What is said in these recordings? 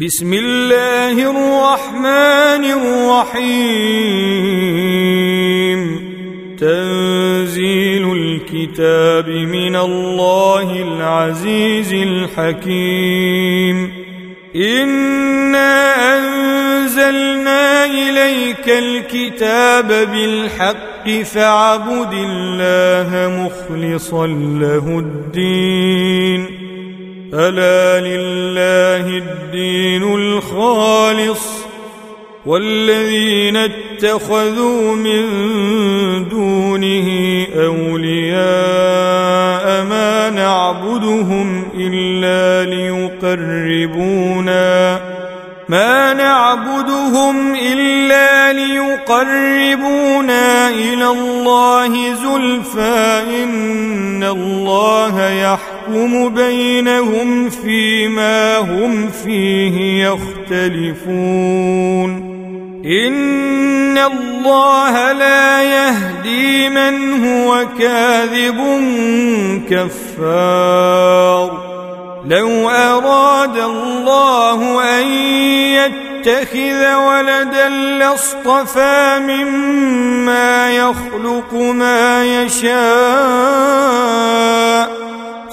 بسم الله الرحمن الرحيم. تنزيل الكتاب من الله العزيز الحكيم. إنا أنزلنا إليك الكتاب بالحق فاعبد الله مخلصا له الدين. ألا لله الدين الخالص والذين اتخذوا من دونه أولياء ما نعبدهم إلا ليقربونا ما نعبدهم إلا ليقربونا إلى الله زلفى إن الله يحكم بينهم فيما هم فيه يختلفون. إن الله لا يهدي من هو كاذب كفار. لو أراد الله أن يتخذ ولدا لاصطفى مما يخلق ما يشاء.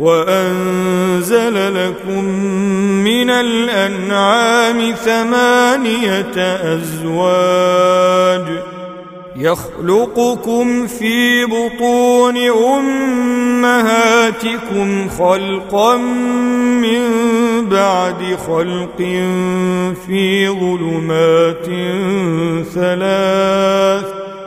وأنزل لكم من الأنعام ثمانية أزواج يخلقكم في بطون أمهاتكم خلقا من بعد خلق في ظلمات ثلاث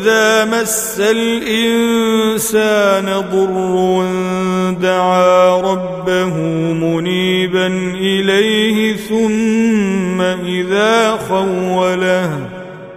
واذا مس الانسان ضر دعا ربه منيبا اليه ثم اذا خوله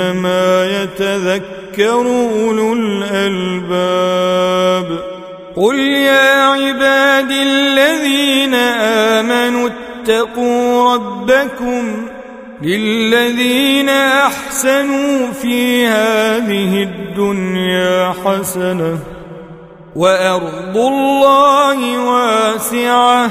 إنما يتذكر أولو الألباب. قل يا عباد الذين آمنوا اتقوا ربكم للذين أحسنوا في هذه الدنيا حسنة وأرض الله واسعة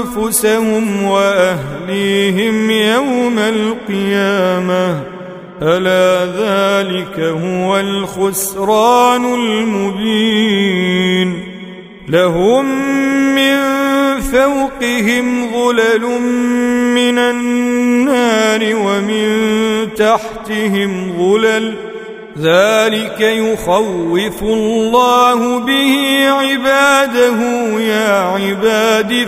أنفسهم وأهليهم يوم القيامة. ألا ذلك هو الخسران المبين. لهم من فوقهم ظلل من النار ومن تحتهم ظلل. ذلك يخوف الله به عباده. يا عباد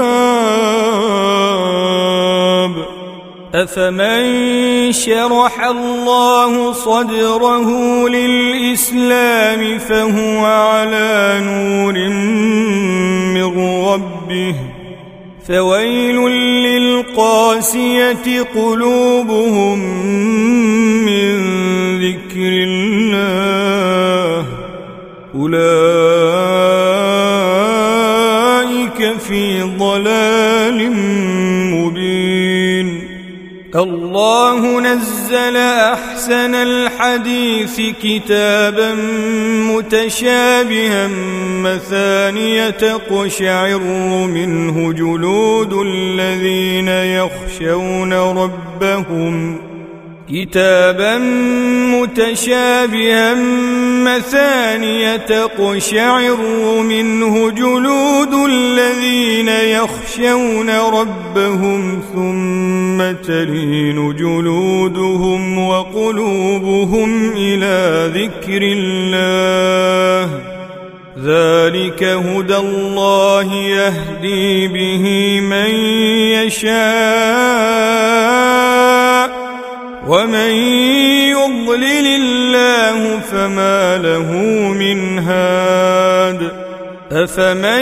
أفمن شرح الله صدره للإسلام فهو على نور من ربه فويل للقاسية قلوبهم من ذكر الله أولئك الله نزل أحسن الحديث كتابا متشابها مثانية تقشعر منه جلود الذين يخشون ربهم كتابا متشابها مثانية تقشعر منه جلود الذين يخشون ربهم ثم تلين جلودهم وقلوبهم إلى ذكر الله. ذلك هدى الله يهدي به من يشاء. ومن يضلل الله فما له من هاد أفمن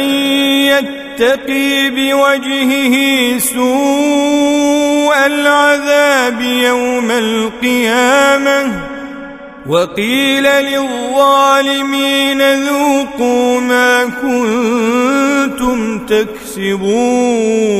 يتقي بوجهه سوء العذاب يوم القيامة وقيل للظالمين ذوقوا ما كنتم تكسبون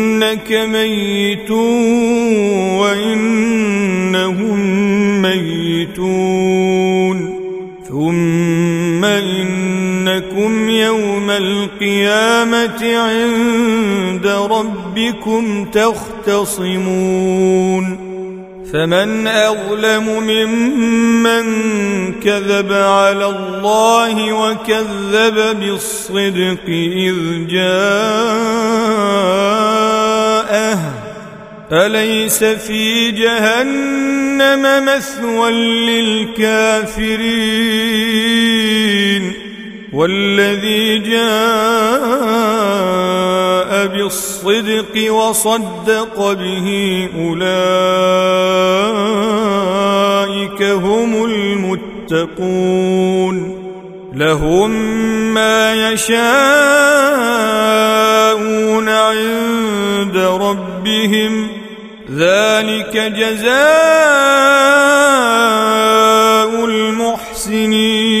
إنك ميت وإنهم ميتون. ثم إنكم يوم القيامة عند ربكم تختصمون. فمن أظلم ممن كذب على الله وكذب بالصدق إذ جاءه. أليس في جهنم مثوى للكافرين؟ والذي جاء بالصدق وصدق به أولئك هم المتقون لهم ما يشاءون عند ربهم. ذلك جزاء المحسنين.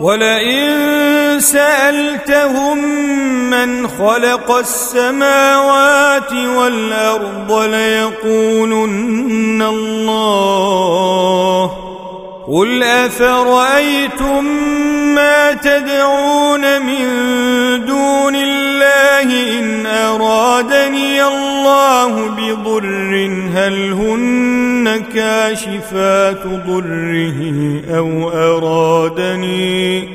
ولئن سألتهم من خلق السماوات والأرض ليقولن الله قل افرايتم ما تدعون من دون الله ان ارادني الله بضر هل هن كاشفات ضره أو ارادني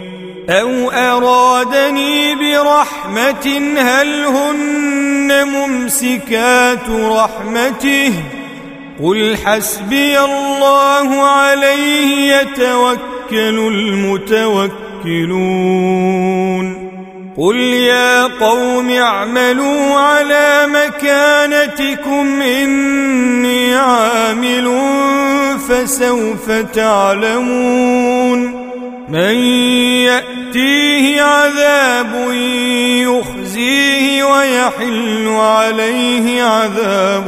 أو ارادني برحمه هل هن ممسكات رحمته قل حسبي الله عليه يتوكل المتوكلون قل يا قوم اعملوا على مكانتكم اني عامل فسوف تعلمون من يأت يأتيه عذاب يخزيه ويحل عليه عذاب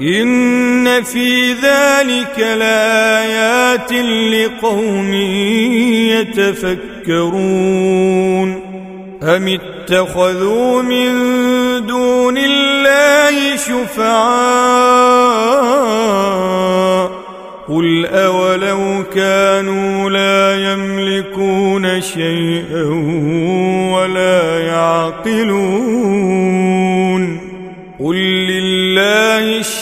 إن في ذلك لآيات لقوم يتفكرون أم اتخذوا من دون الله شفعاء قل أولو كانوا لا يملكون شيئا ولا يعقلون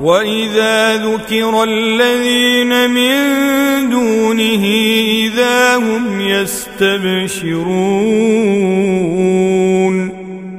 واذا ذكر الذين من دونه اذا هم يستبشرون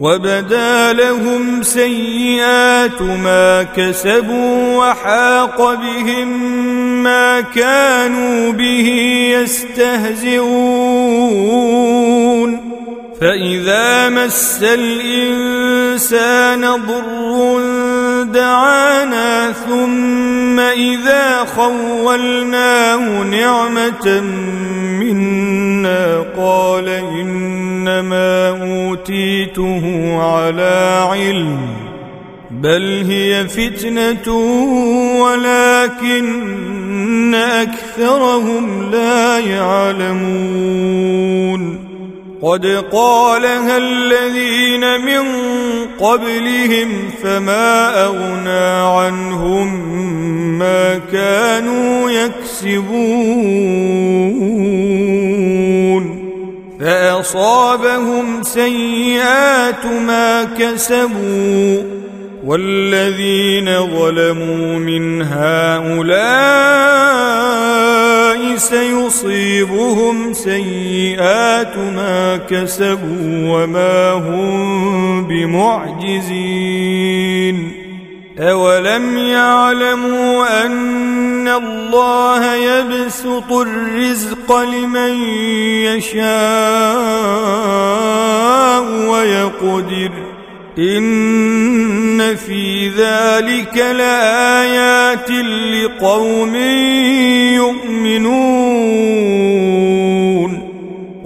وبدا لهم سيئات ما كسبوا وحاق بهم ما كانوا به يستهزئون. فإذا مس الإنسان ضر دعانا ثم إذا خولناه نعمة منا قال انما اوتيته على علم بل هي فتنه ولكن اكثرهم لا يعلمون قد قالها الذين من قبلهم فما اغنى عنهم ما كانوا يكسبون فأصابهم سيئات ما كسبوا والذين ظلموا من هؤلاء سيصيبهم سيئات ما كسبوا وما هم بمعجزين اولم يعلموا ان الله يبسط الرزق لمن يشاء ويقدر ان في ذلك لايات لقوم يؤمنون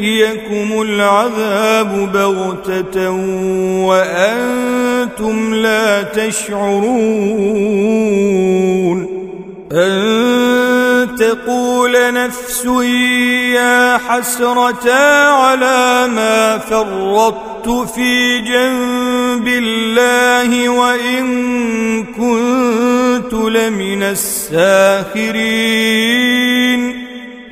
يأتيكم العذاب بغتة وأنتم لا تشعرون أن تقول نفس يا حسرة على ما فرطت في جنب الله وإن كنت لمن الساخرين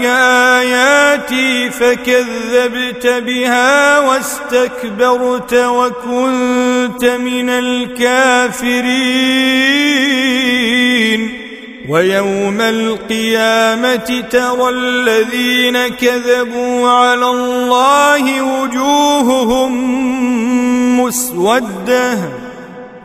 جاءتك آياتي فكذبت بها واستكبرت وكنت من الكافرين. ويوم القيامة ترى الذين كذبوا على الله وجوههم مسودة.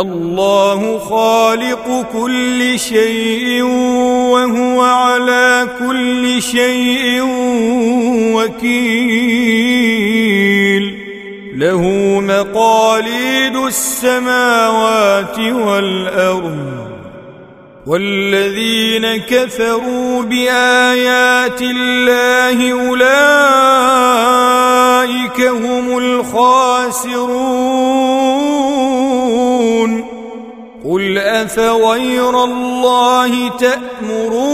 الله خالق كل شيء وهو على كل شيء وكيل. له مقاليد السماوات والأرض. والذين كفروا بآيات الله أولئك هم الخاسرون. قل افغير الله تامروني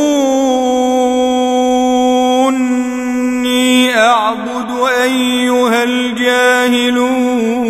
اعبد ايها الجاهلون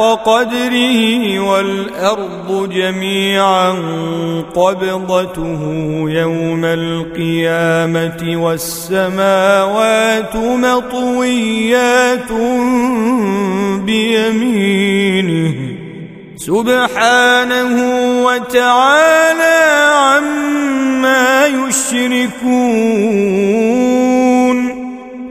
قدره والأرض جميعا قبضته يوم القيامة والسماوات مطويات بيمينه سبحانه وتعالى عما يشركون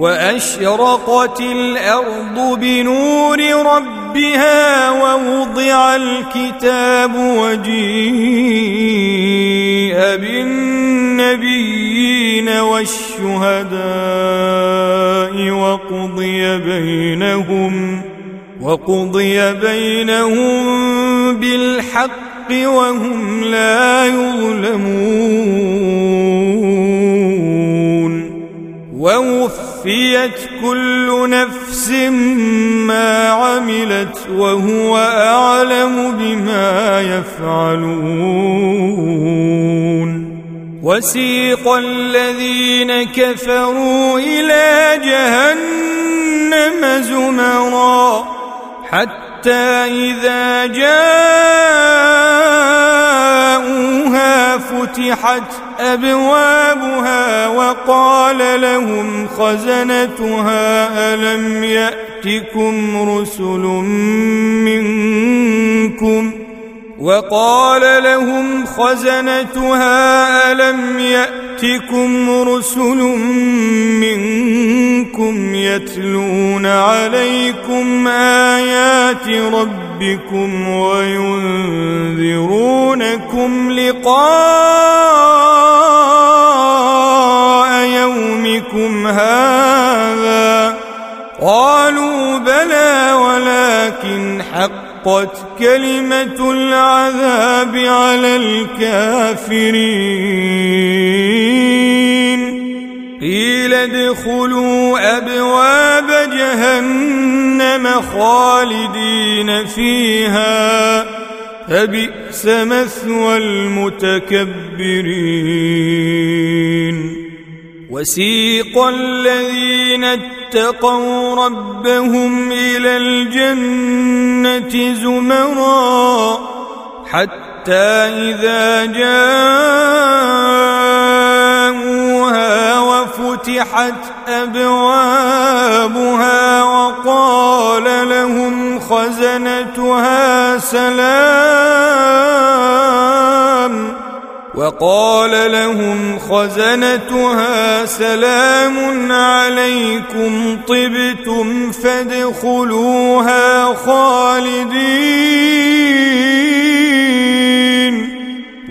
وأشرقت الأرض بنور ربها ووضع الكتاب وجيء بالنبيين والشهداء وقضي بينهم وقضي بينهم بالحق وهم لا يظلمون ووفق ووفيت كل نفس ما عملت وهو اعلم بما يفعلون وسيق الذين كفروا إلى جهنم زمرا حتى اذا جاءوها فتحت ابوابها وقال لهم خزنتها الم ياتكم رسل منكم وقال لهم خزنتها الم ياتكم رسل منكم يتلون عليكم ايات ربكم وينذرونكم لقاء يومكم هذا قالوا بلى ولكن حقت كلمة العذاب على الكافرين. قيل ادخلوا أبواب جهنم خالدين فيها فبئس مثوى المتكبرين. وسيق الذين اتقوا ربهم إلى الجنة زمرا حتى إذا جاءوها وفتحت أبوابها وقال لهم خزنتها سلام. وقال لهم خزنتها سلام عليكم طبتم فادخلوها خالدين.